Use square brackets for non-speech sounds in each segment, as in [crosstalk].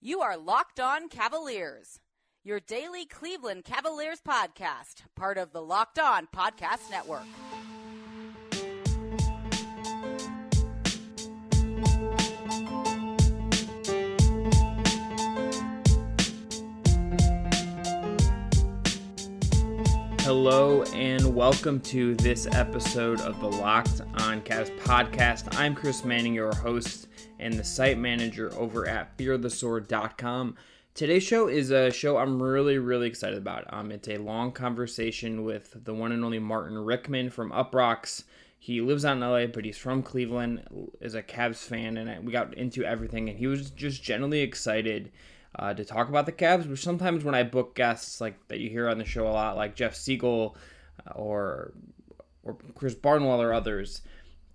You are Locked On Cavaliers, your daily Cleveland Cavaliers podcast, part of the Locked On Podcast Network. Hello and welcome to this episode of the Locked On Cavs podcast. I'm Chris Manning, your host and the site manager over at fearthesword.com. Today's show is a show I'm really, really excited about. Um, it's a long conversation with the one and only Martin Rickman from Uproxx. He lives out in LA, but he's from Cleveland, is a Cavs fan, and we got into everything. And he was just generally excited uh, to talk about the Cavs. Which sometimes when I book guests like that you hear on the show a lot, like Jeff Siegel uh, or or Chris Barnewall or others,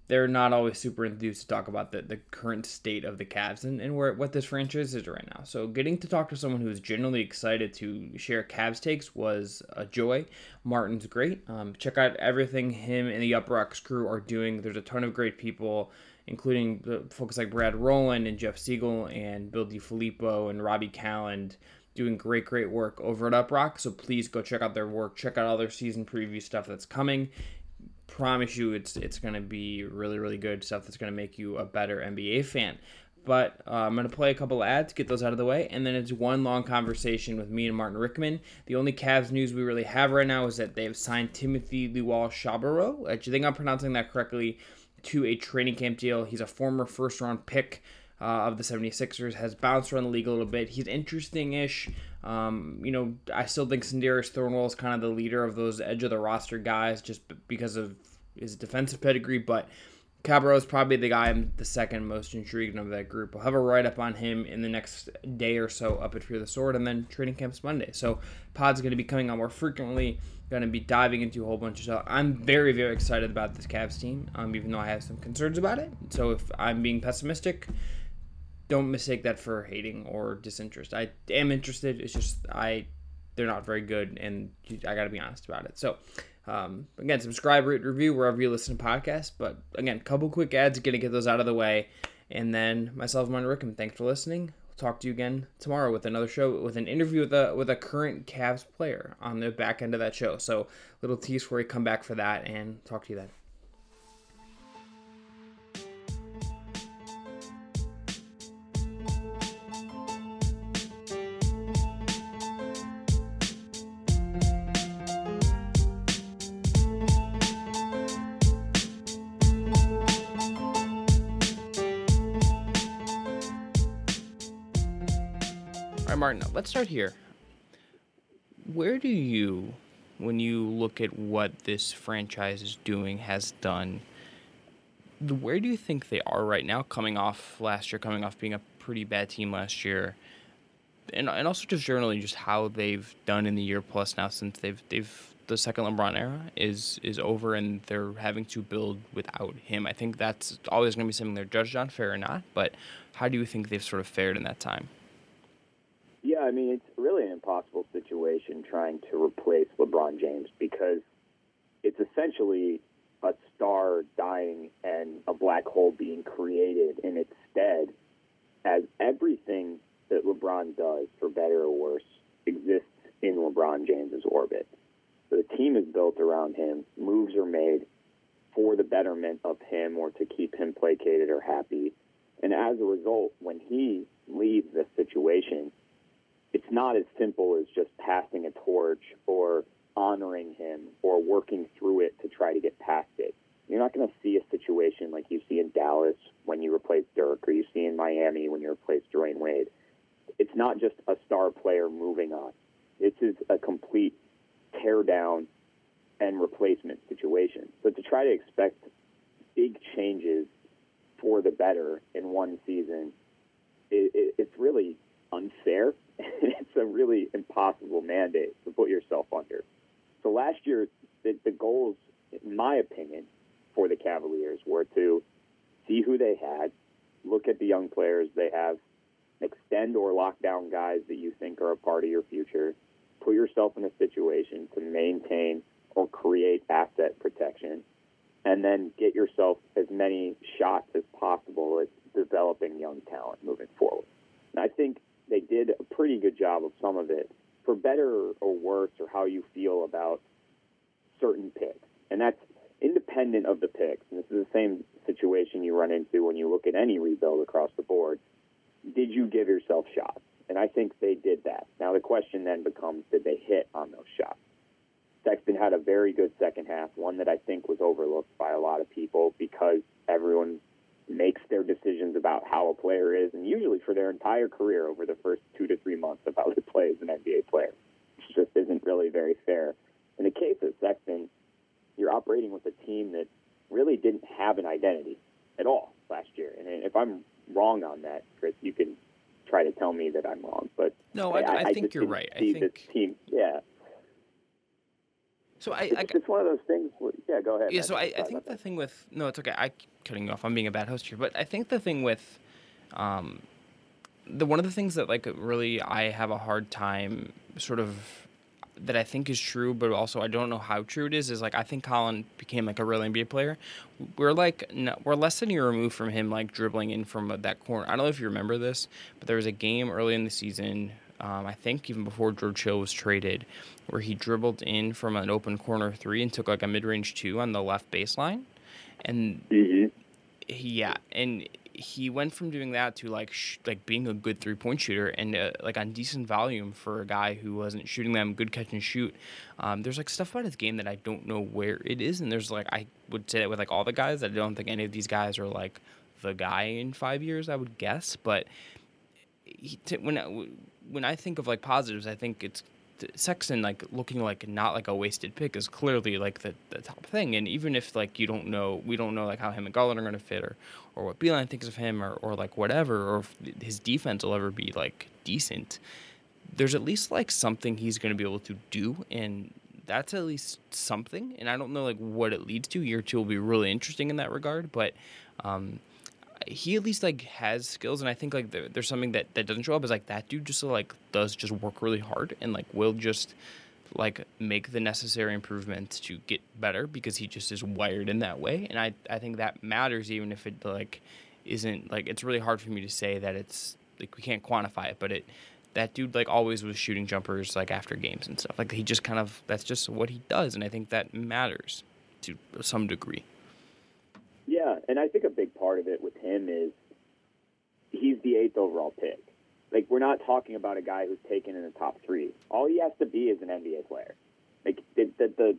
they're not always super enthused to talk about the, the current state of the Cavs and, and where what this franchise is right now. So getting to talk to someone who's genuinely excited to share Cavs takes was a joy. Martin's great. Um, check out everything him and the Uproxx crew are doing. There's a ton of great people including folks like Brad Rowland and Jeff Siegel and Bill DiFilippo and Robby Kalland doing great, great work over at Uproxx. So please go check out their work. Check out all their season preview stuff that's coming. Promise you, it's it's going to be really, really good stuff that's going to make you a better NBA fan. But uh, I'm going to play a couple ads, get those out of the way, and then it's one long conversation with me and Martin Rickman. The only Cavs news we really have right now is that they have signed Timothy Luwawu-Cabarrot. I think I'm pronouncing that correctly to a training camp deal. He's a former first round pick uh, of the 76ers, has bounced around the league a little bit. He's interesting ish. Um, you know, I still think Sindarius Thornwell is kind of the leader of those edge of the roster guys just because of his defensive pedigree, but Cabarrot is probably the guy I'm the second most intrigued of that group. We'll have a write up on him in the next day or so up at Fear the Sword, and then training camp's Monday. So pod's going to be coming on more frequently. Going to be diving into a whole bunch of stuff. I'm very very excited about this Cavs team, um, even though I have some concerns about it. So if I'm being pessimistic, don't mistake that for hating or disinterest. I am interested. It's just I they're not very good, and I got to be honest about it. So. Um, again, subscribe, rate, review wherever you listen to podcasts. But again, couple quick ads, gonna get those out of the way, and then myself, Martin Rickman. Thanks for listening. We'll talk to you again tomorrow with another show with an interview with a with a current Cavs player on the back end of that show. So little tease where we come back for that and talk to you then. Martin, let's start here. Where do you, when you look at what this franchise is doing, has done, where do you think they are right now, coming off last year, coming off being a pretty bad team last year? And, and also just generally just how they've done in the year plus now since they've they've the second LeBron era is is over and they're having to build without him. I think that's always going to be something they're judged on, fair or not. But how do you think they've sort of fared in that time? Yeah, I mean, it's really an impossible situation trying to replace LeBron James because it's essentially a star dying and a black hole being created in its stead as everything that LeBron does, for better or worse, exists in LeBron James's orbit. So the team is built around him, moves are made for the betterment of him or to keep him placated or happy. And as a result, when he leaves the situation, it's not as simple as just passing a torch or honoring him or working through it to try to get past it. You're not going to see a situation like you see in Dallas when you replace Dirk or you see in Miami when you replace Dwyane Wade. It's not just a star player moving on. This is a complete tear down and replacement situation. So to try to expect big changes for the better in one season, it, it, it's really unfair [laughs] it's a really impossible mandate to put yourself under. So last year, the, the goals, in my opinion, for the Cavaliers were to see who they had, look at the young players they have, extend or lock down guys that you think are a part of your future, put yourself in a situation to maintain or create asset protection, and then get yourself as many shots as possible at developing young talent moving forward. And I think they did a pretty good job of some of it, for better or worse, or how you feel about certain picks. And that's independent of the picks. And this is the same situation you run into when you look at any rebuild across the board. Did you give yourself shots? And I think they did that. Now the question then becomes did they hit on those shots? Sexton had a very good second half, one that I think was overlooked by a lot of people because everyone makes their decisions about how a player is, and usually for their entire career over the first two to three months of how they play as an NBA player. It just isn't really very fair. In the case of Sexton, you're operating with a team that really didn't have an identity at all last year. And if I'm wrong on that, Chris, you can try to tell me that I'm wrong. But no, I, I, I think you're right. I think this team, yeah. So I, it's, I, it's one of those things. Where, yeah, go ahead. Yeah, so I, I think the thing with no, it's okay. I cutting you off. I'm being a bad host here, but I think the thing with, um, the one of the things that like really I have a hard time sort of that I think is true, but also I don't know how true it is. Is like I think Collin became like a real NBA player. We're like no, we're less than a year removed from him like dribbling in from that corner. I don't know if you remember this, but there was a game early in the season. Um, I think even before George Hill was traded, where he dribbled in from an open corner three and took like a mid range two on the left baseline, and mm-hmm. yeah, and he went from doing that to like sh- like being a good three point shooter and uh, like on decent volume for a guy who wasn't shooting them good catch and shoot. Um, there's like stuff about his game that I don't know where it is, and there's like I would say that with like all the guys. I don't think any of these guys are like the guy in five years. I would guess, but he, t- when I, when I think of like positives, I think it's Sexton like looking like not like a wasted pick is clearly like the, the top thing. And even if like you don't know, we don't know like how him and Garland are going to fit, or or what Beilein thinks of him, or or like whatever, or if his defense will ever be like decent. There's at least like something he's going to be able to do, and that's at least something. And I don't know like what it leads to. Year two will be really interesting in that regard, but. Um, he at least like has skills and i think like there, there's something that that doesn't show up is like that dude just like does just work really hard and like will just like make the necessary improvements to get better because he just is wired in that way and i i think that matters even if it like isn't like it's really hard for me to say that it's like we can't quantify it but it that dude like always was shooting jumpers like after games and stuff like he just kind of that's just what he does and i think that matters to some degree. Yeah, and I think a big part of it with him is he's the eighth overall pick. Like we're not talking about a guy who's taken in the top three. All he has to be is an NBA player. Like the, the, the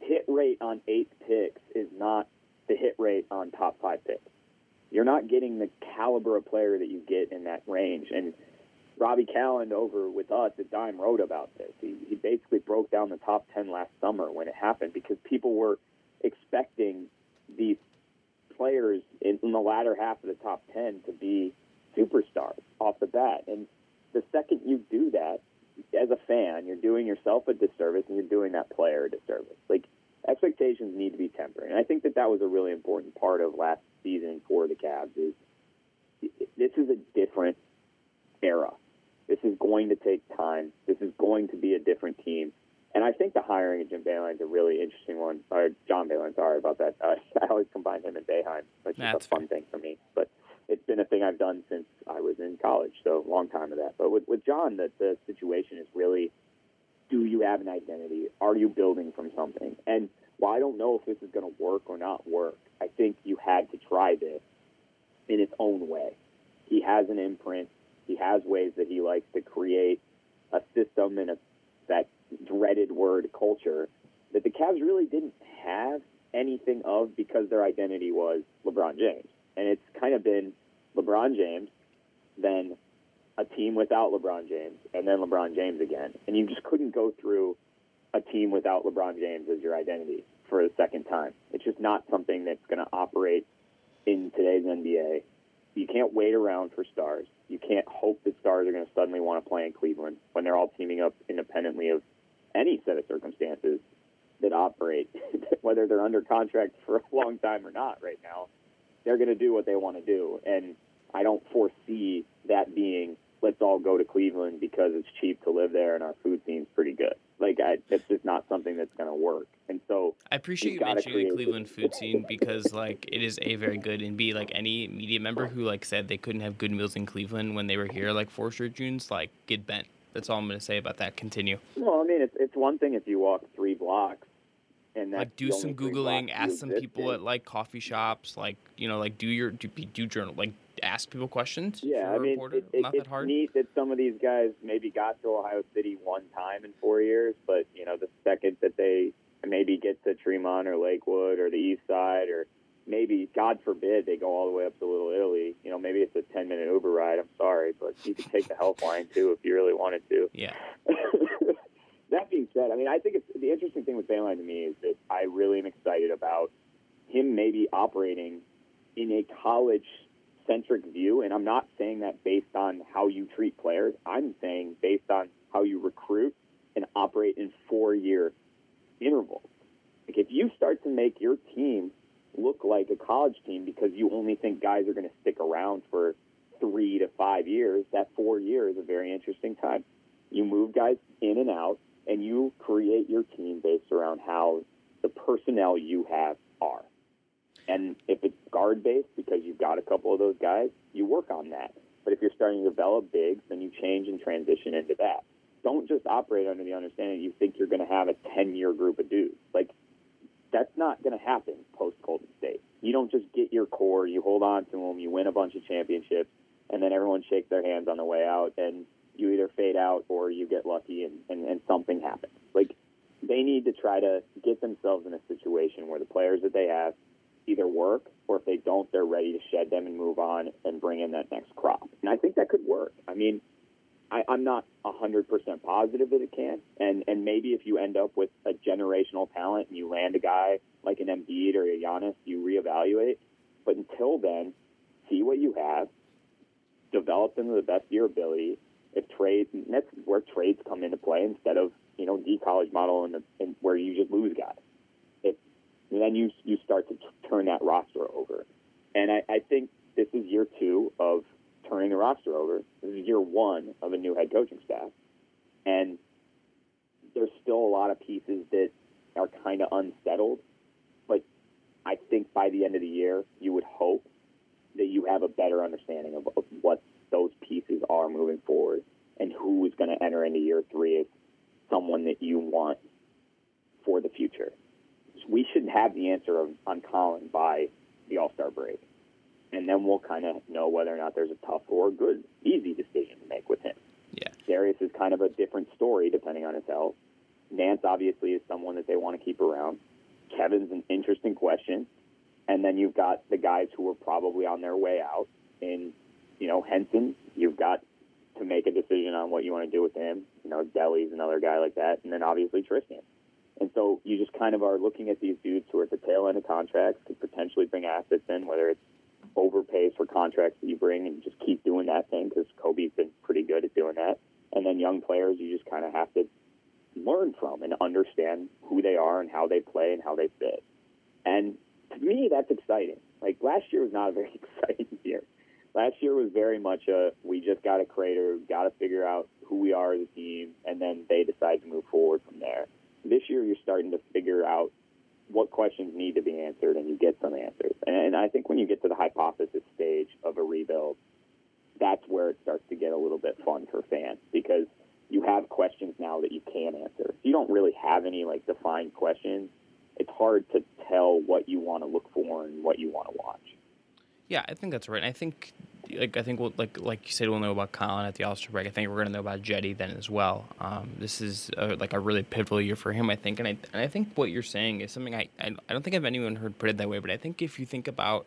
hit rate on eight picks is not the hit rate on top five picks. You're not getting the caliber of player that you get in that range. And Robby Kalland over with us at Dime wrote about this. He, he basically broke down the top 10 last summer when it happened because people were expecting these players in, in the latter half of the top 10 to be superstars off the bat. And the second you do that, as a fan, you're doing yourself a disservice and you're doing that player a disservice. Like, expectations need to be tempered. And I think that that was a really important part of last season for the Cavs is this is a different era. This is going to take time. This is going to be a different team. And I think the hiring of Jim is a really interesting one. Or John Beilein, sorry about that. Uh, [laughs] I always combine him and Boeheim, which That's is a fun fair. thing for me. But it's been a thing I've done since I was in college, so a long time of that. But with, with John, the, the situation is really do you have an identity? Are you building from something? And while I don't know if this is going to work or not work, I think you had to try this in its own way. He has an imprint. He has ways that he likes to create a system and a, that dreaded word culture that the Cavs really didn't have anything of because their identity was LeBron James. And it's kind of been LeBron James, then a team without LeBron James, and then LeBron James again. And you just couldn't go through a team without LeBron James as your identity for a second time. It's just not something that's going to operate in today's NBA. You can't wait around for stars. You can't hope that stars are going to suddenly want to play in Cleveland when they're all teaming up independently of any set of circumstances that operate, [laughs] whether they're under contract for a long time or not right now. They're going to do what they want to do. And I don't foresee that being let's all go to Cleveland because it's cheap to live there and our food seems pretty good. Like I, it's just not something that's going to work. And so I appreciate you mentioning the Cleveland food scene [laughs] because like it is a very good and b like any media member who like said they couldn't have good meals in Cleveland when they were here like four straight Junes like get bent. That's all I'm going to say about that. Continue. Well, I mean, it's it's one thing if you walk three blocks and like do some googling, ask some people at like coffee shops, like you know, like do your do, do journal, like ask people questions. Yeah, I mean, it, it, it's hard. neat that some of these guys maybe got to Ohio City one time in four years, but you know, the second that they maybe get to Tremont or Lakewood or the East Side or maybe, God forbid, they go all the way up to Little Italy. You know, maybe it's a 10 minute Uber ride. I'm sorry, but you could take the HealthLine too if you really wanted to. [laughs] Yeah. [laughs] that being said, I mean, I think it's, the interesting thing with Beilein to me is that I really am excited about him maybe operating in a college centric view. And I'm not saying that based on how you treat players. I'm saying based on how you recruit and operate in four year intervals. Like if you start to make your team look like a college team because you only think guys are going to stick around for three to five years, that four years is a very interesting time. You move guys in and out, and you create your team based around how the personnel you have are. And if it's guard based because you've got a couple of those guys, you work on that. But if you're starting to develop bigs, then you change and transition into that. Don't just operate under the understanding you think you're going to have a 10 year group of dudes. Like, that's not going to happen. You don't just get your core, you hold on to them, you win a bunch of championships, and then everyone shakes their hands on the way out, and you either fade out or you get lucky and, and, and something happens. Like, they need to try to get themselves in a situation where the players that they have either work or if they don't, they're ready to shed them and move on and bring in that next crop. And I think that could work. I mean, I, I'm not 100% positive that it can. And, and maybe if you end up with a generational talent and you land a guy like an Embiid or a Giannis, reevaluate. But until then, see what you have, develop them to the best of your ability. If trades, that's where trades come into play instead of you know the college model and, and where you just lose guys. If and then you you start to t- turn that roster over, and I, I think this is year two of turning the roster over. This is year one of a new head coaching staff, and there's still a lot of pieces that are kind of unsettled. I think by the end of the year, you would hope that you have a better understanding of, of what those pieces are moving forward and who is going to enter into year three as someone that you want for the future. We should have the answer of, on Collin by the All Star break. And then we'll kind of know whether or not there's a tough or good, easy decision to make with him. Yeah. Darius is kind of a different story depending on his health. Nance obviously is someone that they want to keep around. Kevin's an interesting question. And then you've got the guys who are probably on their way out. In, you know, Henson, you've got to make a decision on what you want to do with him. You know, Delly's another guy like that. And then obviously Tristan. And so you just kind of are looking at these dudes who are at the tail end of contracts, could potentially bring assets in, whether it's overpay for contracts that you bring and just keep doing that thing because Koby's been pretty good at doing that. And then young players, you just kind of have to learn from and understand who they are and how they play and how they fit. And to me, that's exciting. Like last year was not a very [laughs] exciting year. Last year was very much a we just got a crater, got to figure out who we are as a team, and then they decide to move forward from there. This year, you're starting to figure out what questions need to be answered, and you get some answers. And I think when you get to the hypothesis stage of a rebuild, that's where it starts to get a little bit fun for fans because you have questions now that you can answer. If you don't really have any like defined questions, it's hard to tell what you want to look for and what you want to watch. Yeah, I think that's right. I think, like, I think we'll, like like you said, we'll know about Collin at the All Star break. I think we're gonna know about Cedi then as well. Um, this is a, like a really pivotal year for him, I think, and I and I think what you're saying is something I I, I don't think I've anyone heard put it that way, but I think if you think about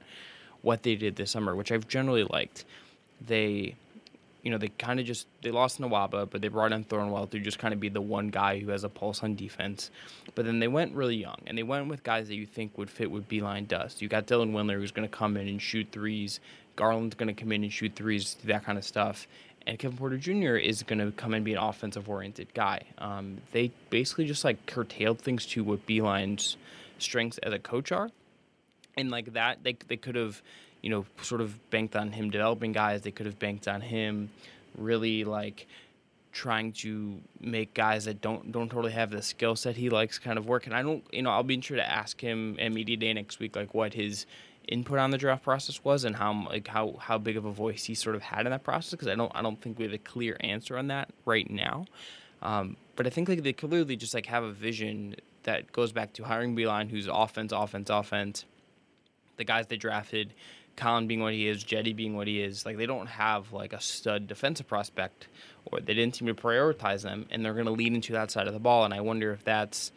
what they did this summer, which I've generally liked, they you know, they kind of just they lost Nwaba, but they brought in Thornwell to just kind of be the one guy who has a pulse on defense. But then they went really young, and they went with guys that you think would fit with Beilein dust. You got Dylan Windler, who's going to come in and shoot threes. Garland's going to come in and shoot threes, that kind of stuff. And Kevin Porter Jr. is going to come and be an offensive oriented guy. Um, they basically just like curtailed things to what Beilein's strengths as a coach are. And like that, they, they could have you know, sort of banked on him developing guys. They could have banked on him really like trying to make guys that don't don't totally have the skill set he likes kind of work. And I don't, you know, I'll be sure to ask him at media day next week, like what his input on the draft process was and how like how how big of a voice he sort of had in that process because I don't I don't think we have a clear answer on that right now. Um, but I think like they clearly just like have a vision that goes back to hiring Beilein, who's offense, offense, offense. The guys they drafted, Collin being what he is, Cedi being what he is, like they don't have like a stud defensive prospect, or they didn't seem to prioritize them, and they're going to lean into that side of the ball. And I wonder if that's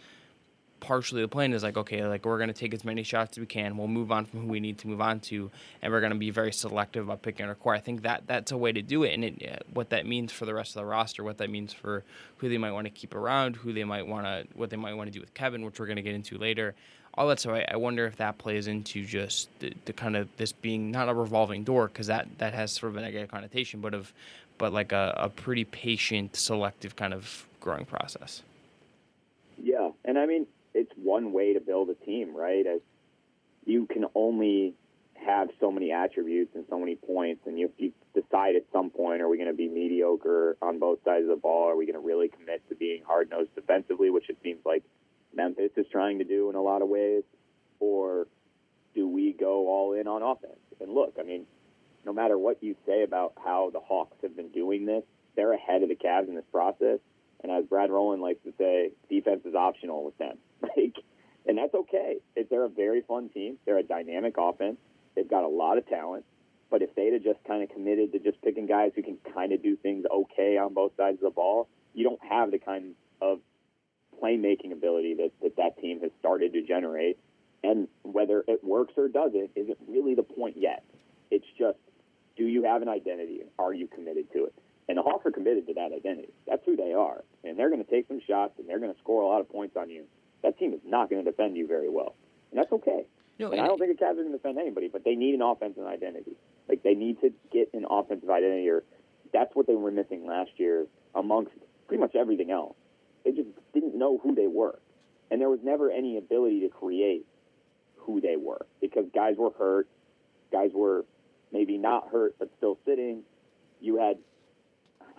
partially the plan is like, okay, like we're going to take as many shots as we can. We'll move on from who we need to move on to, and we're going to be very selective about picking our core. I think that that's a way to do it, and it, what that means for the rest of the roster, what that means for who they might want to keep around, who they might want to, what they might want to do with Kevin, which we're going to get into later. All that. So I, I wonder if that plays into just the, the kind of this being not a revolving door because that that has sort of a negative connotation, but of but like a, a pretty patient, selective kind of growing process. Yeah, and I mean it's one way to build a team, right? As you can only have so many attributes and so many points, and you, you decide at some point, are we going to be mediocre on both sides of the ball? Are we going to really commit to being hard nosed defensively, which it seems like Memphis is trying to do in a lot of ways, or do we go all in on offense? And look, I mean, no matter what you say about how the Hawks have been doing this, they're ahead of the Cavs in this process. And as Brad Rowland likes to say, defense is optional with them. [laughs] Like, and that's okay. They're a very fun team, they're a dynamic offense. They've got a lot of talent. But if they'd have just kind of committed to just picking guys who can kind of do things okay on both sides of the ball, you don't have the kind of playmaking ability that that, that team has started to generate. And whether it works or doesn't isn't really the point yet. It's just, do you have an identity? Are you committed to it? And the Hawks are committed to that identity. That's who they are. And they're going to take some shots and they're going to score a lot of points on you that team is not going to defend you very well, and that's okay. No, and, and I don't think the Cavs are going to defend anybody, but they need an offensive identity. Like they need to get an offensive identity, or that's what they were missing last year amongst pretty much everything else. They just didn't know who they were, and there was never any ability to create who they were because guys were hurt, guys were maybe not hurt but still sitting. You had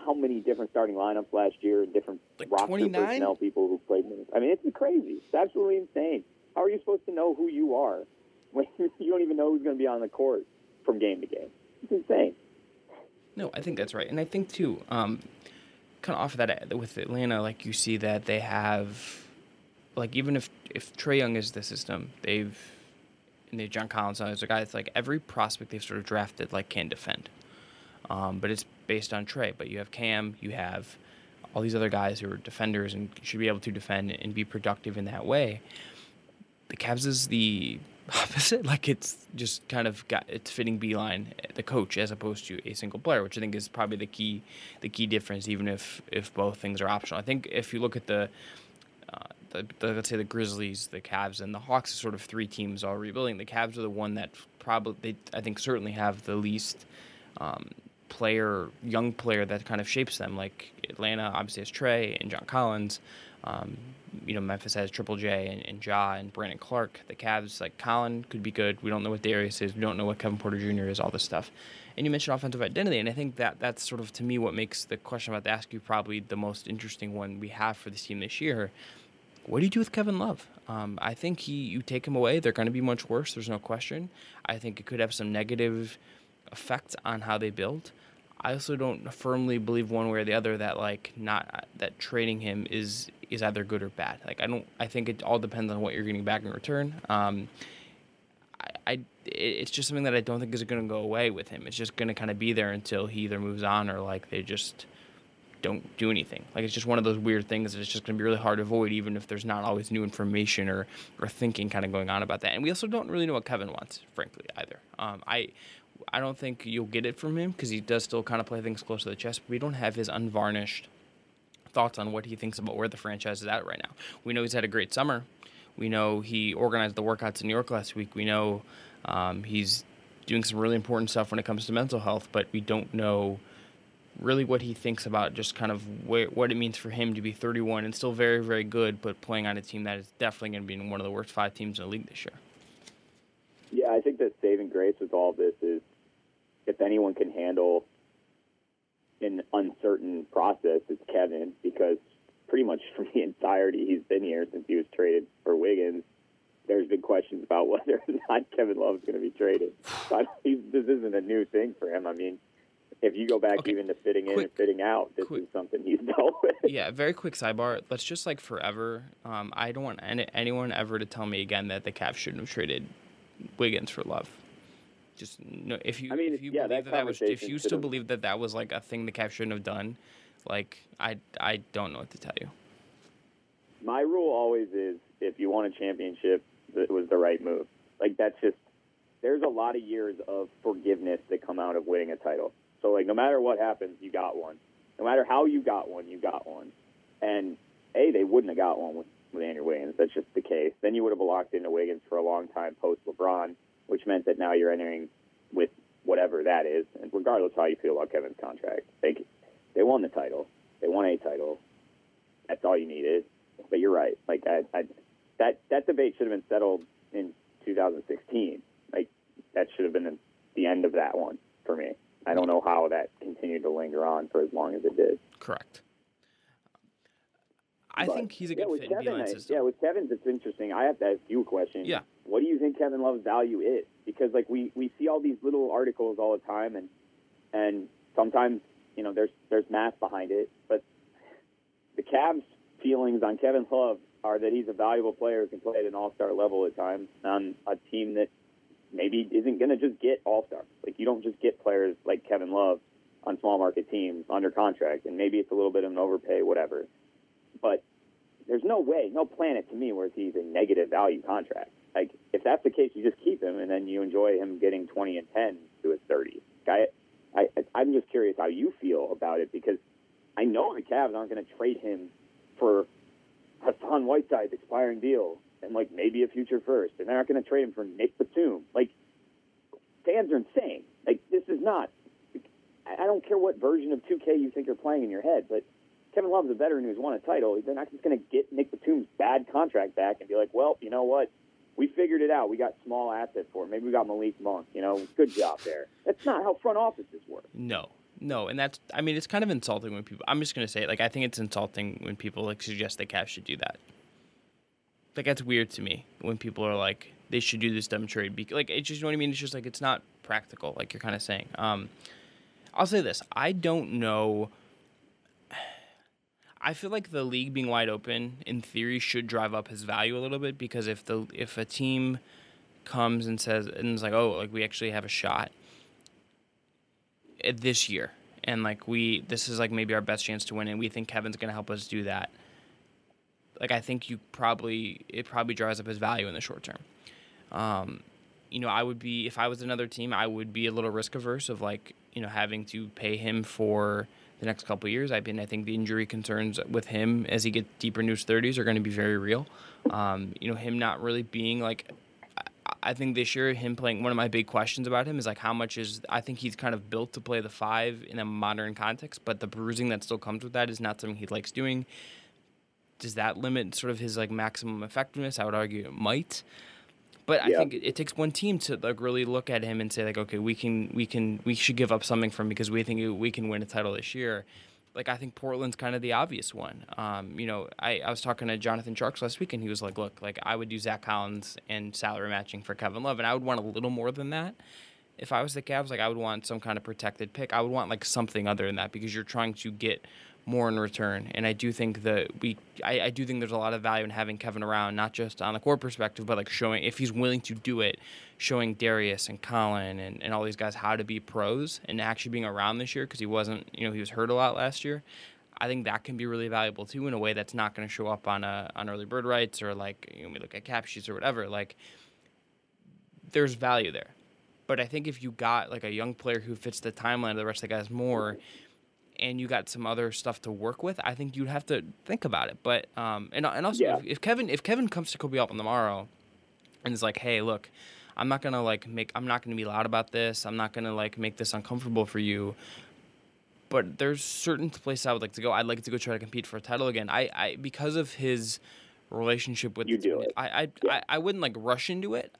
how many different starting lineups last year and different like roster 29? personnel people who played minutes. I mean, it's crazy. It's absolutely insane. How are you supposed to know who you are when [laughs] you don't even know who's going to be on the court from game to game? It's insane. No, I think that's right, and I think too, um, kind of off of that uh, with Atlanta, like you see that they have, like even if if Trae Young is the system, they've and they John Collins is a guy that's like every prospect they've sort of drafted like can defend, um, but it's based on Trae. But you have Cam, you have all these other guys who are defenders and should be able to defend and be productive in that way. The Cavs is the [laughs] opposite. Like it's just kind of got it's fitting Beilein, the coach, as opposed to a single player, which I think is probably the key the key difference. Even if if both things are optional, I think if you look at the uh, the, the, let's say the Grizzlies, the Cavs, and the Hawks are sort of three teams all rebuilding. The Cavs are the one that probably they, I think certainly have the least um, player, young player that kind of shapes them. Like Atlanta obviously has Trae and John Collins. Um, you know, Memphis has Triple J and, and Ja and Brandon Clarke. The Cavs, like Collin, could be good. We don't know what Darius is. We don't know what Kevin Porter Jr. is. All this stuff. And you mentioned offensive identity, and I think that that's sort of to me what makes the question about to ask you probably the most interesting one we have for this team this year. What do you do with Kevin Love? Um, I think he you take him away, they're going to be much worse. There's no question. I think it could have some negative effect on how they build. I also don't firmly believe one way or the other that like not that trading him is is either good or bad. Like I don't. I think it all depends on what you're getting back in return. Um, I, I it's just something that I don't think is going to go away with him. It's just going to kind of be there until he either moves on or like they just don't do anything. Like it's just one of those weird things that it's just going to be really hard to avoid, even if there's not always new information or or thinking kind of going on about that. And we also don't really know what Kevin wants, frankly, either. Um, I I don't think you'll get it from him because he does still kind of play things close to the chest. But we don't have his unvarnished thoughts on what he thinks about where the franchise is at right now. We know he's had a great summer. We know he organized the workouts in New York last week. We know um, he's doing some really important stuff when it comes to mental health, but we don't know really what he thinks about just kind of where, what it means for him to be 31 and still very, very good, but playing on a team that is definitely going to be in one of the worst five teams in the league this year. Yeah, I think that saving grace with all this is if anyone can handle an uncertain process, it's Kevin because pretty much from the entirety he's been here since he was traded for Wiggins, there's been questions about whether or not Kevin Love is going to be traded. So this isn't a new thing for him. I mean, if you go back okay. even to fitting in and fitting out, this quick, is something he's [laughs] dealt with. Yeah, very quick sidebar. Let's just like forever. Um, I don't want any, anyone ever to tell me again that the Cavs shouldn't have traded Wiggins for Love. Just no, if you, I mean, if you yeah, believe that, that was, if you still believe that that was like a thing the Cavs shouldn't have done, like I, I don't know what to tell you. My rule always is if you want a championship, it was the right move. Like that's just there's a lot of years of forgiveness that come out of winning a title. So like no matter what happens, you got one. No matter how you got one, you got one. And a they wouldn't have got one with, with Andrew Wiggins. That's just the case. Then you would have locked into Wiggins for a long time post LeBron, which meant that now you're entering with whatever that is. And regardless how you feel about Kevin's contract, they they won the title. They won a title. That's all you needed. But you're right. Like I, I that that debate should have been settled in 2016. Like that should have been the end of that one for me. I don't know how that continued to linger on for as long as it did. Correct. I but, think he's a good yeah, fit Kevin, I, Yeah, with Kevin, it's interesting. I have to ask you a question. Yeah. What do you think Kevin Love's value is? Because like we, we see all these little articles all the time, and and sometimes you know there's there's math behind it, but the Cavs' feelings on Kevin Love are that he's a valuable player who can play at an All Star level at times on a team that maybe isn't going to just get all stars. Like you don't just get players like Kevin Love on small market teams under contract, and maybe it's a little bit of an overpay, whatever. But there's no way, no planet to me where he's a negative value contract. Like if that's the case, you just keep him, and then you enjoy him getting 20 and 10 to his 30. I, I, I'm just curious how you feel about it because I know the Cavs aren't going to trade him for Hassan Whiteside's expiring deal and like maybe a future first, and they're not going to trade him for Nick Batum. Like fans are insane. Like this is not. I don't care what version of 2K you think you're playing in your head, but Kevin Love's a veteran who's won a title. They're not just going to get Nick Batum's bad contract back and be like, well, you know what? We figured it out. We got small assets for him. Maybe we got Malik Monk. You know, good job there. That's not how front offices work. No, no, and that's. I mean, it's kind of insulting when people. I'm just going to say it. Like, I think it's insulting when people like suggest the Cavs should do that like that's weird to me when people are like they should do this dumb trade. Be- like it's just you know what I mean. It's just like it's not practical. Like you're kind of saying. Um, I'll say this: I don't know. I feel like the league being wide open, in theory, should drive up his value a little bit because if the if a team comes and says and is like, oh, like we actually have a shot this year, and like we this is like maybe our best chance to win, and we think Kevin's gonna help us do that like I think you probably it probably drives up his value in the short term. Um, you know, I would be if I was another team, I would be a little risk averse of like you know having to pay him for the next couple years. I mean, I think the injury concerns with him as he gets deeper into his thirties are going to be very real. Um, you know, him not really being like. I think this year, him playing one of my big questions about him is like how much is I think he's kind of built to play the five in a modern context, but the bruising that still comes with that is not something he likes doing does that limit sort of his like maximum effectiveness? I would argue it might. But I think it, takes one team to like really look at him and say like, okay, we can we can we should give up something from him because we think we can win a title this year. Like I think Portland's kind of the obvious one. Um, you know, I, I was talking to Jonathan Tjarks last week and he was like, look, like I would do Zach Collins and salary matching for Kevin Love, and I would want a little more than that. If I was the Cavs, like I would want some kind of protected pick. I would want like something other than that because you're trying to get more in return. And I do think that we, I, I, do think there's a lot of value in having Kevin around, not just on the core perspective, but like showing if he's willing to do it, showing Darius and Collin and, and all these guys how to be pros and actually being around this year because he wasn't, you know, he was hurt a lot last year. I think that can be really valuable too in a way that's not going to show up on a on early bird rights or like you know, we look at cap sheets or whatever. Like there's value there. But I think if you got like a young player who fits the timeline of the rest of the guys more, and you got some other stuff to work with, I think you'd have to think about it. But um, and and also yeah. if, if, Kevin if Kevin comes to Koby Altman tomorrow and is like, hey, look, I'm not gonna like make I'm not gonna be loud about this. I'm not gonna like make this uncomfortable for you. But there's certain places I would like to go. I'd like to go try to compete for a title again. I, I because of his relationship with you do it. I I, yeah. I I wouldn't like rush into it,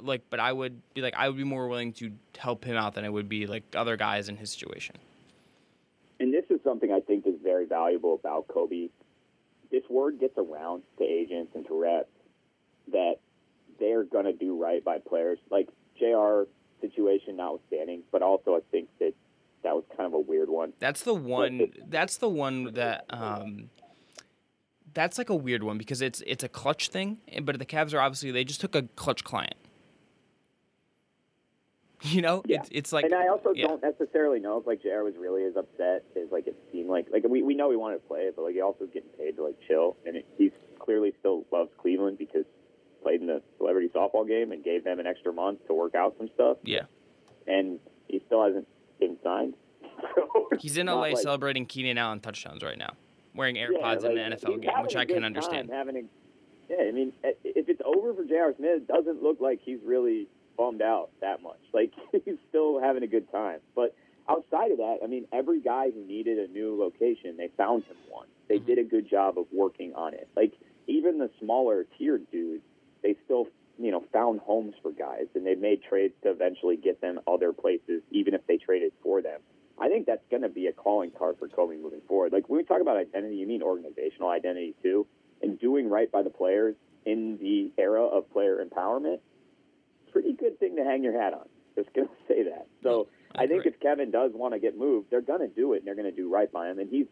like, but I would be like I would be more willing to help him out than I would be like other guys in his situation. And this is something I think is very valuable about Koby. This word gets around to agents and to reps that they're going to do right by players. Like JR situation notwithstanding, but also I think that that was kind of a weird one. That's the one. That's the one that. Um, that's like a weird one because it's it's a Klutch thing, but the Cavs are obviously they just took a Klutch client. You know, Yeah. it's it's like and I also yeah. don't necessarily know if like JR was really as upset as like it seemed like. Like we, we know he wanted to play but like he also was getting paid to like chill, and it, he's clearly still loves Cleveland because he played in the celebrity softball game and gave them an extra month to work out some stuff, yeah. and he still hasn't been signed. [laughs] So He's in LA like- celebrating Keenan Allen touchdowns right now, wearing Yeah, AirPods in like, the NFL game, which I can understand. time, having a, yeah, I mean, if it's over for J.R. Smith, it doesn't look like he's really bummed out that much. Like [laughs] he's still having a good time. But outside of that, I mean, every guy who needed a new location, they found him one. They Mhm. did a good job of working on it. Like even the smaller tiered dudes, they still you know found homes for guys, and they made trades to eventually get them other places, even if they traded for them. I think that's going to be a calling card for Koby moving forward. Like when we talk about identity, you mean organizational identity too, and doing right by the players in the era of player empowerment. Pretty good thing to hang your hat on. Just going [laughs] to say that. So I think if Kevin does want to get moved, they're going to do it and they're going to do right by him. And he's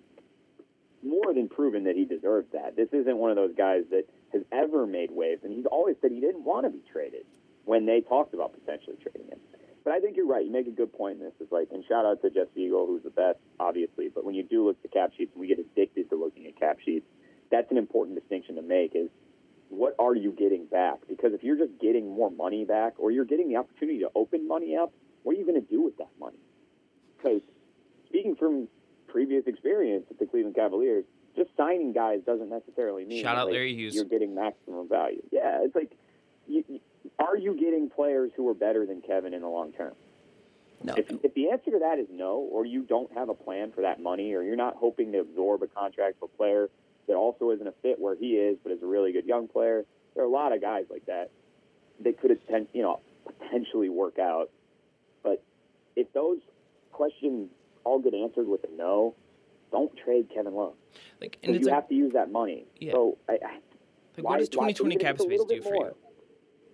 more than proven that he deserves that. This isn't one of those guys that has ever made waves, and he's always said he didn't want to be traded when they talked about potentially trading him. But I think you're right. You make a good point in this. It's like, and shout out to Jeff Siegel, who's the best, obviously. But when you do look at the cap sheets, and we get addicted to looking at cap sheets, that's an important distinction to make. Is what are you getting back? Because if you're just getting more money back, or you're getting the opportunity to open money up, what are you going to do with that money? Because speaking from previous experience at the Cleveland Cavaliers, just signing guys doesn't necessarily mean Shout out like, Larry Hughes. you're getting maximum value. Yeah, it's like, you, are you getting players who are better than Kevin in the long term? No, If, if the answer to that is no, or you don't have a plan for that money, or you're not hoping to absorb a contract for a player that also isn't a fit where he is, but is a really good young player, there are a lot of guys like that that could attend, you know, potentially work out. But if those questions all get answered with a no, don't trade Kevin Love like and it's you like, have to use that money. Yeah. So I, I, like why- what does 2020 even cap space do for more. you?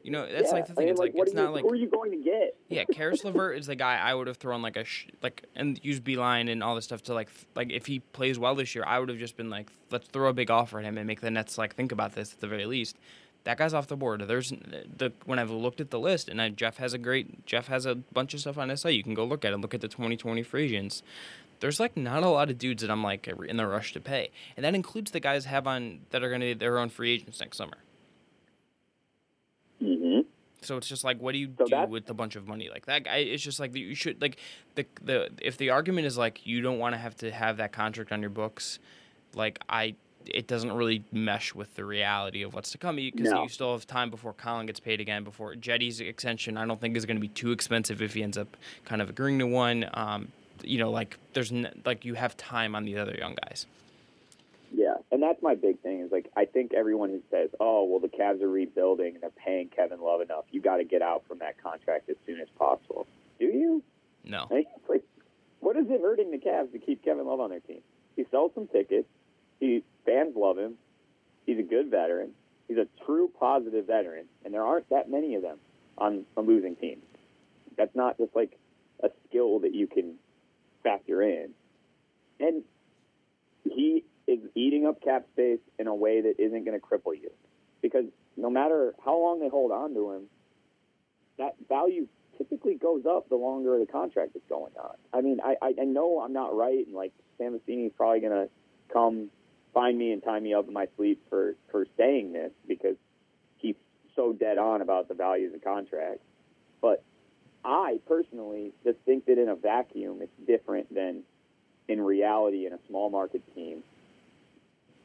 You know, that's yeah, like the I thing. mean, It's like, what it's are you, not like who are you going to get? yeah, Caris LeVert is the guy I would have thrown like a sh- like and used Beilein and all this stuff to like f- like if he plays well this year, I would have just been like, let's throw a big offer at him and make the Nets like think about this at the very least. That guy's off the board. There's the when I've looked at the list and I, Jeff has a great Jeff has a bunch of stuff on his site. You can go look at it. Look at the 2020 free agents. There's like not a lot of dudes that I'm like in the rush to pay, and that includes the guys have on that are going to be their own free agents next summer. So it's just like, what do you So do with a bunch of money like that? Guy, it's just like you should like the the if the argument is like you don't want to have to have that contract on your books, like I, it doesn't really mesh with the reality of what's to come because No. you still have time before Collin gets paid again. Before Cedi's extension, I don't think is going to be too expensive if he ends up kind of agreeing to one. Um, you know, like there's n- like you have time on the other young guys. And that's my big thing is like I think everyone who says, "Oh, well, the Cavs are rebuilding and they're paying Kevin Love enough, you got to get out from that contract as soon as possible." Do you? No, Like, what is it hurting the Cavs to keep Kevin Love on their team? He sells some tickets. He fans love him. He's a good veteran. He's a true positive veteran, and there aren't that many of them on a losing team. That's not just like a skill that you can factor in. And is eating up cap space in a way that isn't going to cripple you. Because no matter how long they hold on to him, that value typically goes up the longer the contract is going on. I mean, I, I, I know I'm not right, and like Sam is probably going to come find me and tie me up in my sleep for, for saying this because he's so dead on about the value of the contract. But I personally just think that in a vacuum, it's different than in reality in a small market team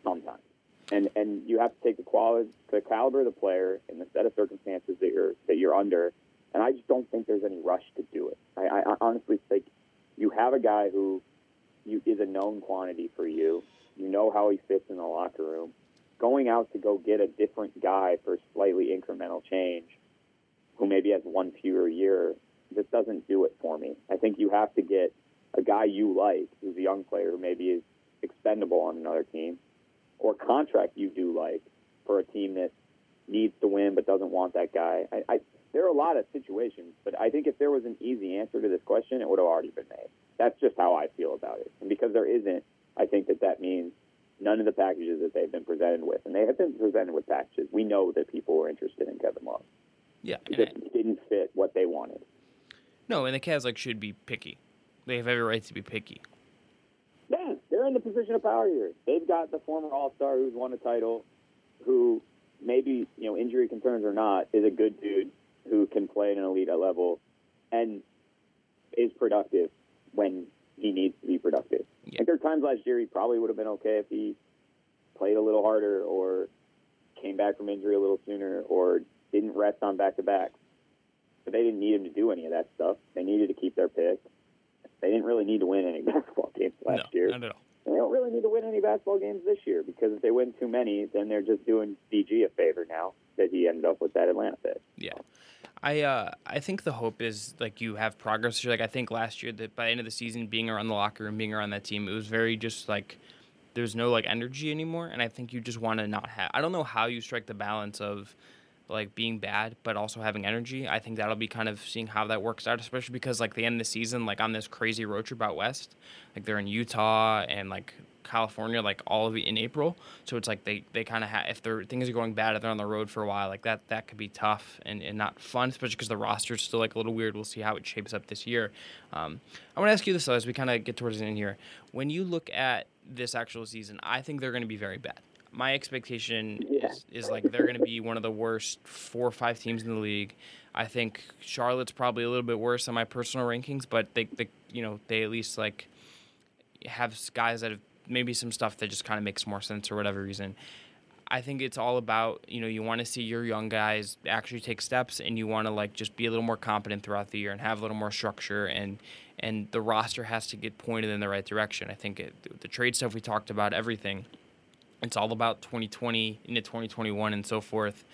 sometimes. And and you have to take the quality, the caliber of the player, and the set of circumstances that you're that you're under. And I just don't think there's any rush to do it. I, I, honestly think you have a guy who you, is a known quantity for you. You know how he fits in the locker room. Going out to go get a different guy for slightly incremental change, who maybe has one fewer year, just doesn't do it for me. I think you have to get a guy you like who's a young player who maybe is expendable on another team, or contract you do like for a team that needs to win but doesn't want that guy. I, I, there are a lot of situations, but I think if there was an easy answer to this question, it would have already been made. That's just how I feel about it. And because there isn't, I think that that means none of the packages that they've been presented with, and they have been presented with packages, we know that people were interested in Kevin Love. Yeah, it just didn't fit what they wanted. No, and the Cavs like should be picky. They have every right to be picky. They're in the position of power here. They've got the former All Star who's won a title, who maybe you know injury concerns or not is a good dude who can play at an elite level and is productive when he needs to be productive. Yeah. Like there are times last year he probably would have been okay if he played a little harder or came back from injury a little sooner or didn't rest on back to back. But they didn't need him to do any of that stuff. They needed to keep their pick. They didn't really need to win any [laughs] basketball games last no, year. Not at all. They don't really need to win any basketball games this year because if they win too many, then they're just doing DG a favor now that he ended up with that Atlanta pick. Yeah. I uh, I think the hope is like you have progress. Like I think last year that by the end of the season, being around the locker room, being around that team, it was very just like there's no like energy anymore. And I think you just want to not have. I don't know how you strike the balance of like being bad but also having energy. I think that'll be kind of seeing how that works out, especially because like the end of the season, like on this crazy road trip out west, like they're in Utah and like California, like all of it in April. So it's like they, they kind of have if their things are going bad, if they're on the road for a while, like that that could be tough and, and not fun, especially because the roster's still like a little weird. We'll see how it shapes up this year. Um, I want to ask you this though, as we kind of get towards the end here. When you look at this actual season, I think they're going to be very bad my expectation yeah. is, is like they're going to be one of the worst four or five teams in the league. I think Charlotte's probably a little bit worse than my personal rankings, but they, they you know, they at least like have guys that have maybe some stuff that just kind of makes more sense for whatever reason. I think it's all about you know you want to see your young guys actually take steps, and you want to like just be a little more competent throughout the year and have a little more structure, and and the roster has to get pointed in the right direction. I think it, the trade stuff we talked about, everything it's all about 2020 into 2021 and so forth.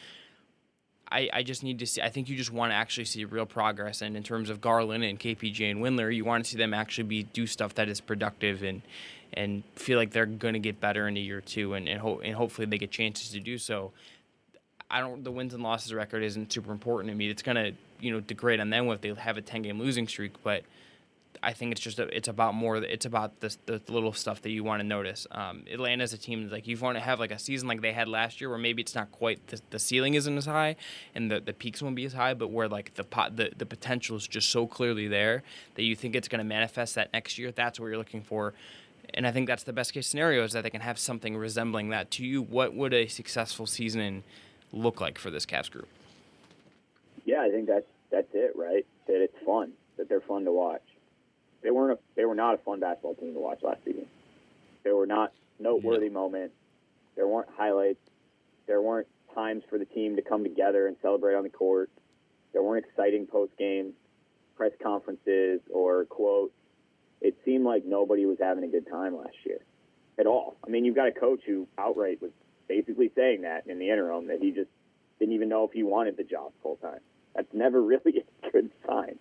I, I just need to see. I think you just want to actually see real progress. And in terms of Garland and KPJ and Windler, you want to see them actually be do stuff that is productive and and feel like they're going to get better in a year or two, and and, ho- and hopefully they get chances to do so. I don't. The wins and losses record isn't super important to me. It's going to you know degrade on them if they have a 10 game losing streak, but I think it's just a, it's about more. It's about the the little stuff that you want to notice. Um, Atlanta's a team like you want to have like a season like they had last year, where maybe it's not quite the, the ceiling isn't as high and the, the peaks won't be as high, but where like the pot the, the potential is just so clearly there that you think it's going to manifest that next year. That's what you're looking for. And I think that's the best case scenario is that they can have something resembling that. To you, what would a successful season look like for this Cavs group? Yeah, I think that's that's it, right? That it's fun, that they're fun to watch they weren't a, they were not a fun basketball team to watch last season. There were not noteworthy yeah. moments. There weren't highlights. There weren't times for the team to come together and celebrate on the court. There weren't exciting post game press conferences or quotes. It seemed like nobody was having a good time last year at all. I mean, you've got a coach who outright was basically saying that in the interim that he just didn't even know if he wanted the job full time. That's never [laughs] really a good sign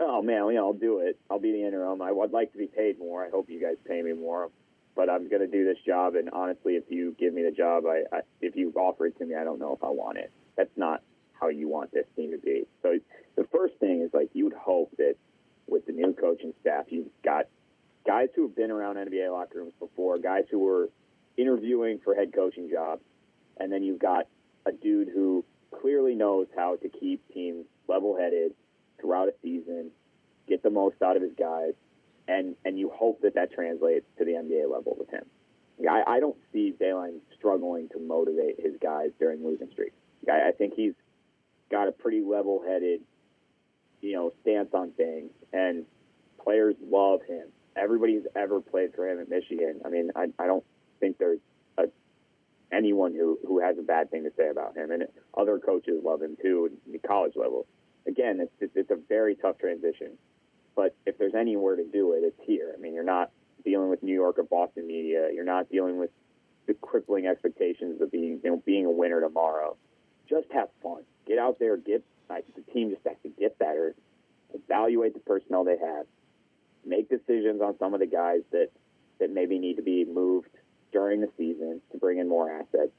oh man, you know, I'll do it. I'll be the interim. I would like to be paid more. I hope you guys pay me more, but I'm going to do this job. And honestly, if you give me the job, I, I if you offer it to me, I don't know if I want it. That's not how you want this team to be. So the first thing is like you would hope that with the new coaching staff, you've got guys who have been around NBA locker rooms before, guys who were interviewing for head coaching jobs, and then you've got a dude who clearly knows how to keep teams level-headed throughout a season, get the most out of his guys, and and you hope that that translates to the NBA level with him. I, I don't see Beilein struggling to motivate his guys during losing streaks. I, I think he's got a pretty level-headed, you know, stance on things, and players love him. Everybody's ever played for him at Michigan. I mean, I, I don't think there's a, anyone who, who has a bad thing to say about him, and other coaches love him too at the college level again, it's, it's, it's a very tough transition. But if there's anywhere to do it, it's here. I mean, you're not dealing with New York or Boston media. You're not dealing with the crippling expectations of being you know being a winner tomorrow. Just have fun. Get out there. Get like, the team just has to get better. Evaluate the personnel they have. make decisions on some of the guys that that maybe need to be moved during the season to bring in more assets.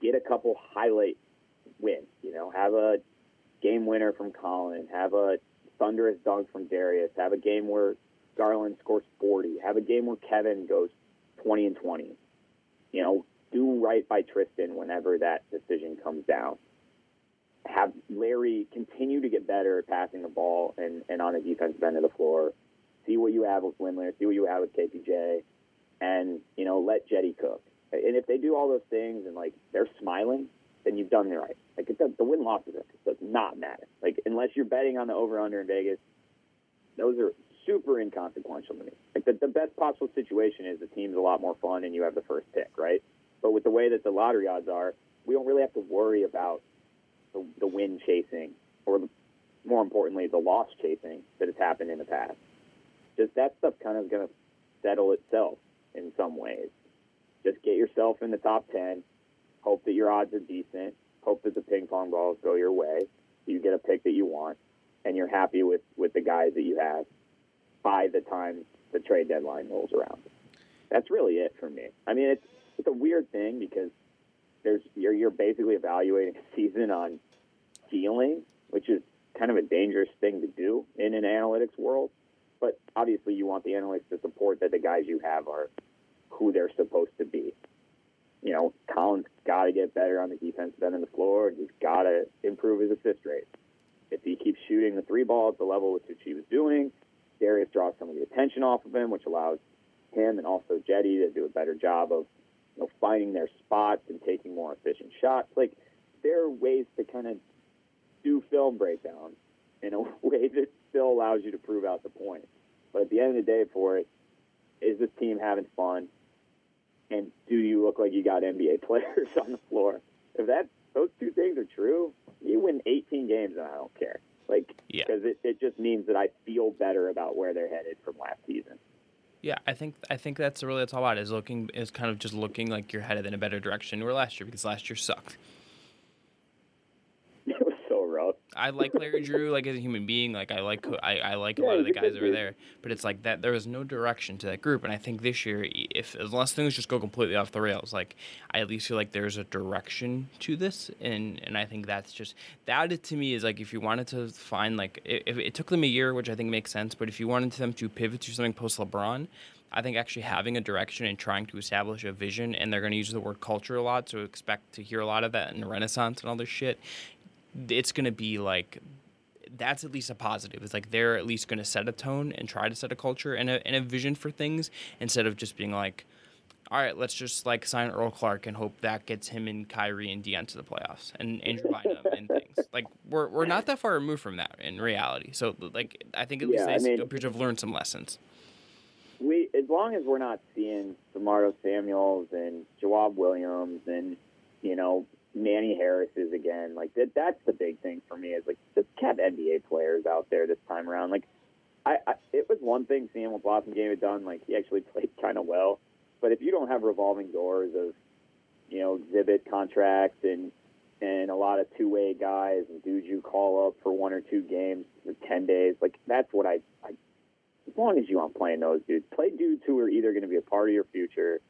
Get a couple highlight wins. You know, have a game winner from Collin, have a thunderous dunk from Darius, have a game where Garland scores 40, have a game where Kevin goes 20 and 20. You know, do right by Tristan whenever that decision comes down. Have Larry continue to get better at passing the ball and, and on the defensive end of the floor. See what you have with Windler, see what you have with KPJ, and, you know, let Jetty cook. And if they do all those things and, like, they're smiling, then you've done the right. Like, it does, the win losses does not matter. Like, unless you're betting on the over under in Vegas, those are super inconsequential to me. Like, the, the best possible situation is the team's a lot more fun and you have the first pick, right? But with the way that the lottery odds are, we don't really have to worry about the, the win chasing or, the, more importantly, the loss chasing that has happened in the past. Just that stuff kind of going to settle itself in some ways. Just get yourself in the top 10, hope that your odds are decent, hope that the ping pong balls go your way, you get a pick that you want, and you're happy with, with the guys that you have by the time the trade deadline rolls around. That's really it for me. I mean, it's it's a weird thing because there's you're you're basically evaluating a [laughs] season on feeling, which is kind of a dangerous thing to do in an analytics world. But obviously, you want the analytics to support that the guys you have are who they're supposed to be. You know, Collin's got to get better on the defensive end of the floor, he's got to improve his assist rate. If he keeps shooting the three ball at the level which he was doing, Darius draws some of the attention off of him, which allows him and also Jetty to do a better job of you know, finding their spots and taking more efficient shots. Like there are ways to kind of do film breakdown in a [laughs] way that still allows you to prove out the point. But at the end of the day, for it, is this team having fun? And do you look like you got NBA [laughs] players on the floor? If that those two things are true, you win 18 games and I don't care. Like, because yeah. it, it just means that I feel better about where they're headed from last season. Yeah, I think I think that's really that's all about is looking is kind of just looking like you're headed in a better direction were last year because last year sucked. I like Larry Drew like as a human being. Like I like I, I like a lot of the guys over there. But it's like that there was no direction to that group. And I think this year, if unless things just go completely off the rails, like I at least feel like there's a direction to this. And and I think that's just that to me is like if you wanted to find like if it took them a year, which I think makes sense. But if you wanted them to pivot to something post LeBron. I think actually having a direction and trying to establish a vision, and they're going to use the word culture a lot, so expect to hear a lot of that in Renaissance and all this shit it's going to be like that's at least a positive. It's like they're at least going to set a tone and try to set a culture and a, and a vision for things instead of just being like, all right, let's just like sign Earl Clark and hope that gets him and Kyrie and Dion to the playoffs and Andrew Bynum and things. Like we're we're not that far removed from that in reality. So like I think at least yeah, they I mean, appear to have learned some lessons. We as long as we're not seeing Samardo Samuels and Jawad Williams and you know Manny Harris is again. Like that, that's the big thing for me is like just have NBA players out there this time around. Like I, I it was one thing seeing what Blossomgame had done. Like he actually [laughs] played kind of well, but if you don't have revolving doors of you know exhibit contracts and and a lot of two way guys and dudes you call up for one or two games for ten days, like that's what I, I as long as you aren't playing those dudes, play dudes who are either going to be a part of your future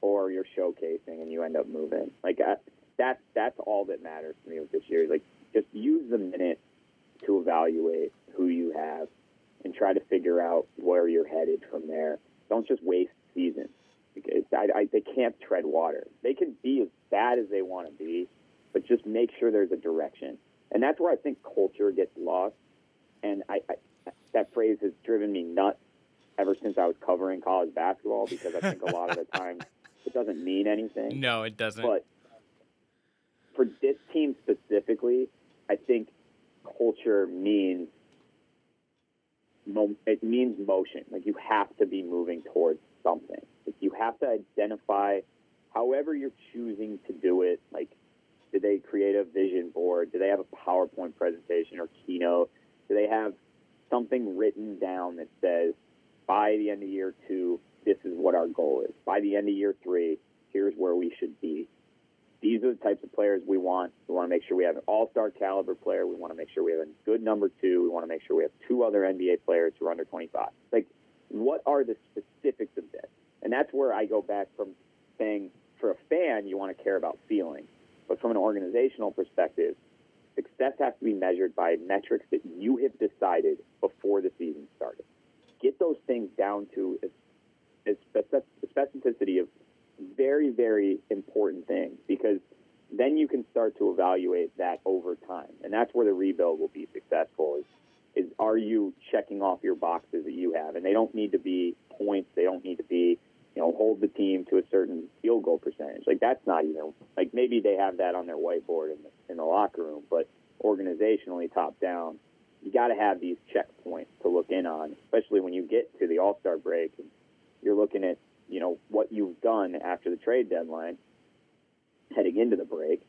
or you're showcasing and you end up moving. Like I, that's that's all that matters to me with this year. Like just use the minute to evaluate who you have and try to figure out where you're headed from there. Don't just waste seasons because I, I, they can't tread water. They can be as bad as they want to be, but just make sure there's a direction. And that's where I think culture gets lost. And I, I that phrase has driven me nuts ever since I was covering college basketball because I think a lot of the [laughs] time it doesn't mean anything. No, it doesn't. But for this team specifically, I think culture means it means motion. Like you have to be moving towards something. Like you have to identify, however you're choosing to do it. Like, do they create a vision board? Do they have a PowerPoint presentation or keynote? Do they have something written down that says, by the end of year two, this is what our goal is. By the end of year three, here's where we should be these are the types of players we want. We want to make sure we have an all-star caliber player. We want to make sure we have a good number two. We want to make sure we have two other NBA players who are under 25. Like, what are the specifics of this? And that's where I go back from saying, for a fan, you want to care about feeling, but from an organizational perspective, success has to be measured by metrics that you have decided before the season started. Get those things down to a, specificity of very, very important thing because then you can start to evaluate that over time. And that's where the rebuild will be successful is, is are you checking off your boxes that you have? And they don't need to be points. They don't need to be, you know, hold the team to a certain field goal percentage. Like that's not even, like maybe they have that on their whiteboard in the, in the locker room, but organizationally top down, you got to have these checkpoints to look in on, especially when you get to the All Star break and you're looking at you know what you've done after the trade deadline, heading into the break,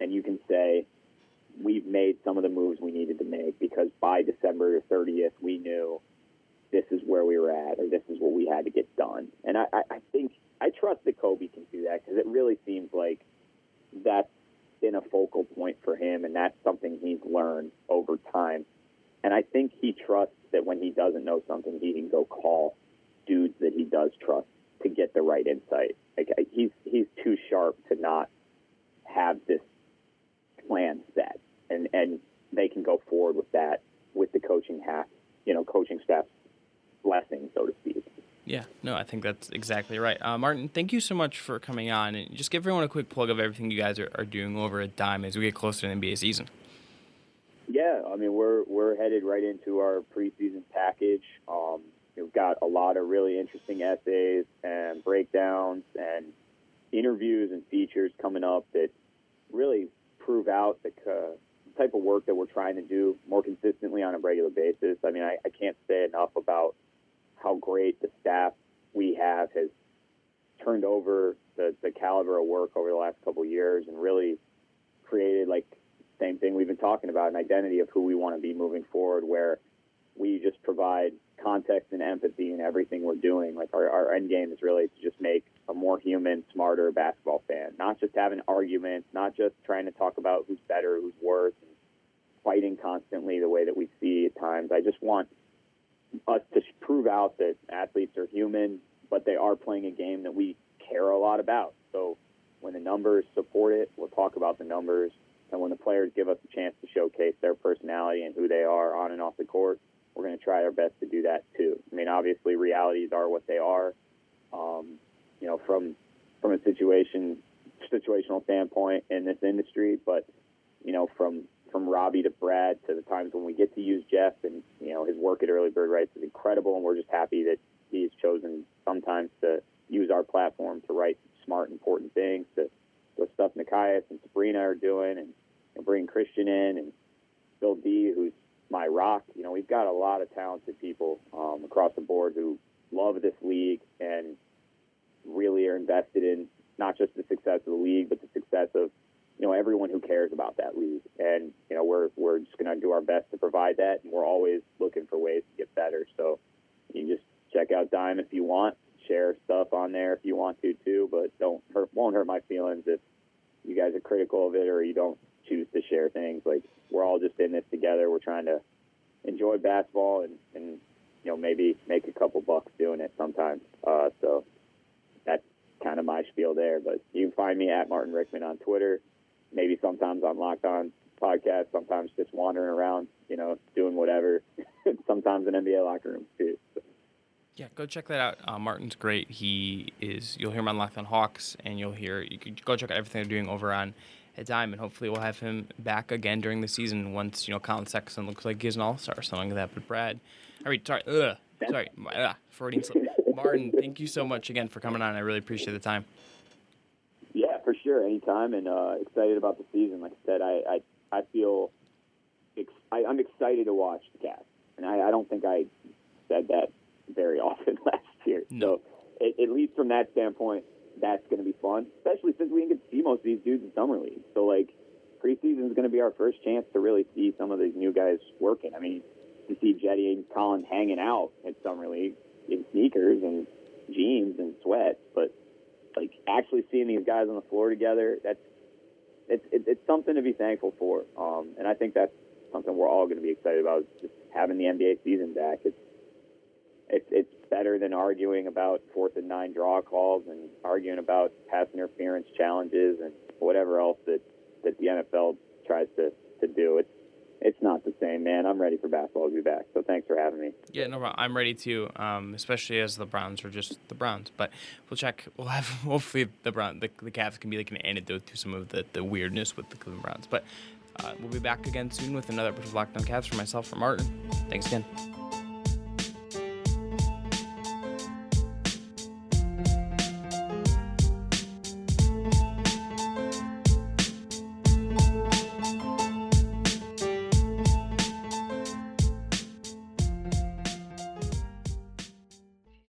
and you can say we've made some of the moves we needed to make because by December 30th we knew this is where we were at or this is what we had to get done. And I, I think I trust that Koby can do that because it really seems like that's been a focal point for him and that's something he's learned over time. And I think he trusts that when he doesn't know something, he can go call dudes that he does trust to get the right insight. Like he's he's too sharp to not have this plan set, and and they can go forward with that with the coaching half, you know, coaching staff's blessing, so to speak. Yeah, no, I think that's exactly right. Uh, Martin, thank you so much for coming on, and just give everyone a quick plug of everything you guys are, are doing over at Dime as we get closer to the NBA season. Yeah, I mean we're we're headed right into our preseason package. Um, We've got a lot of really interesting essays and breakdowns and interviews and features coming up that really prove out the uh, type of work that we're trying to do more consistently on a regular basis. I mean, I, I can't say enough about how great the staff we have has turned over the, the caliber of work over the last couple of years and really created like same thing we've been talking about an identity of who we want to be moving forward where we just provide context and empathy in everything we're doing. Like our, our end game is really to just make a more human, smarter basketball fan, not just having arguments, not just trying to talk about who's better, who's worse, and fighting constantly the way that we see at times. I just want us to prove out that athletes are human, but they are playing a game that we care a lot about. So when the numbers support it, we'll talk about the numbers. And when the players give us a chance to showcase their personality and who they are on and off the court, we're going to try our best to do that too. I mean, obviously, realities are what they are. Um, you know, from from a situation situational standpoint in this industry, but you know, from from Robby to Brad to the times when we get to use Jeff and you know his work at Early Bird Rights is incredible, and we're just happy that he's chosen sometimes to use our platform to write smart, important things. To the stuff Nekias and Sabrina are doing, and, and bringing Christian in and Bill D, who's my rock. You know, we've got a lot of talented people um, across the board who love this league and really are invested in not just the success of the league, but the success of you know everyone who cares about that league. And you know, we're we're just going to do our best to provide that, and we're always looking for ways to get better. So you can just check out Dime if you want. Share stuff on there if you want to too, but don't hurt won't hurt my feelings if you guys are critical of it or you don't choose to share things. Like we're all just in this together. We're trying to enjoy basketball and, and you know maybe make a couple bucks doing it sometimes. Uh, so that's kind of my spiel there. But you can find me at Martin Rickman on Twitter. Maybe sometimes on Locked On podcast. Sometimes just wandering around, you know, doing whatever. [laughs] sometimes in NBA locker rooms too. So. Yeah, go check that out. Uh, Martin's great. He is. You'll hear him on Locked On Hawks, and you'll hear. You can go check out everything they're doing over on at Diamond. Hopefully, we'll have him back again during the season once you know Collin Sexton looks like he's an All Star, or something like that. But Brad, all right, sorry, ugh, sorry, ugh, Freudian slip. Martin, thank you so much again for coming on. I really appreciate the time. Yeah, for sure, anytime, and uh, excited about the season. Like I said, I I, I feel ex- I, am excited to watch the Cavs, and I, I don't think I said that very [laughs] often last year. No. So, at least from that standpoint, that's going to be fun, especially since we didn't get to see most of these dudes in summer league. So like preseason is going to be our first chance to really see some of these new guys working. I mean, to see Cedi and Collin hanging out at summer league in sneakers and jeans and sweats, but like actually seeing these guys on the floor together, that's it's it, it's something to be thankful for. Um, and I think that's something we're all going to be excited about. Just having the NBA season back. It's it's it's better than arguing about fourth and nine draw calls and arguing about pass interference challenges and whatever else that that the NFL tries to to do. It's it's not the same, man. I'm ready for basketball to be back. So thanks for having me. Yeah, no problem. I'm ready too, um, especially as the Browns are just the Browns. But we'll check. We'll have [laughs] hopefully the Brown the, the Cavs can be like an antidote to some of the, the weirdness with the Cleveland Browns. But uh, we'll be back again soon with another episode of Locked On Cavs for myself, for Martin. Thanks again.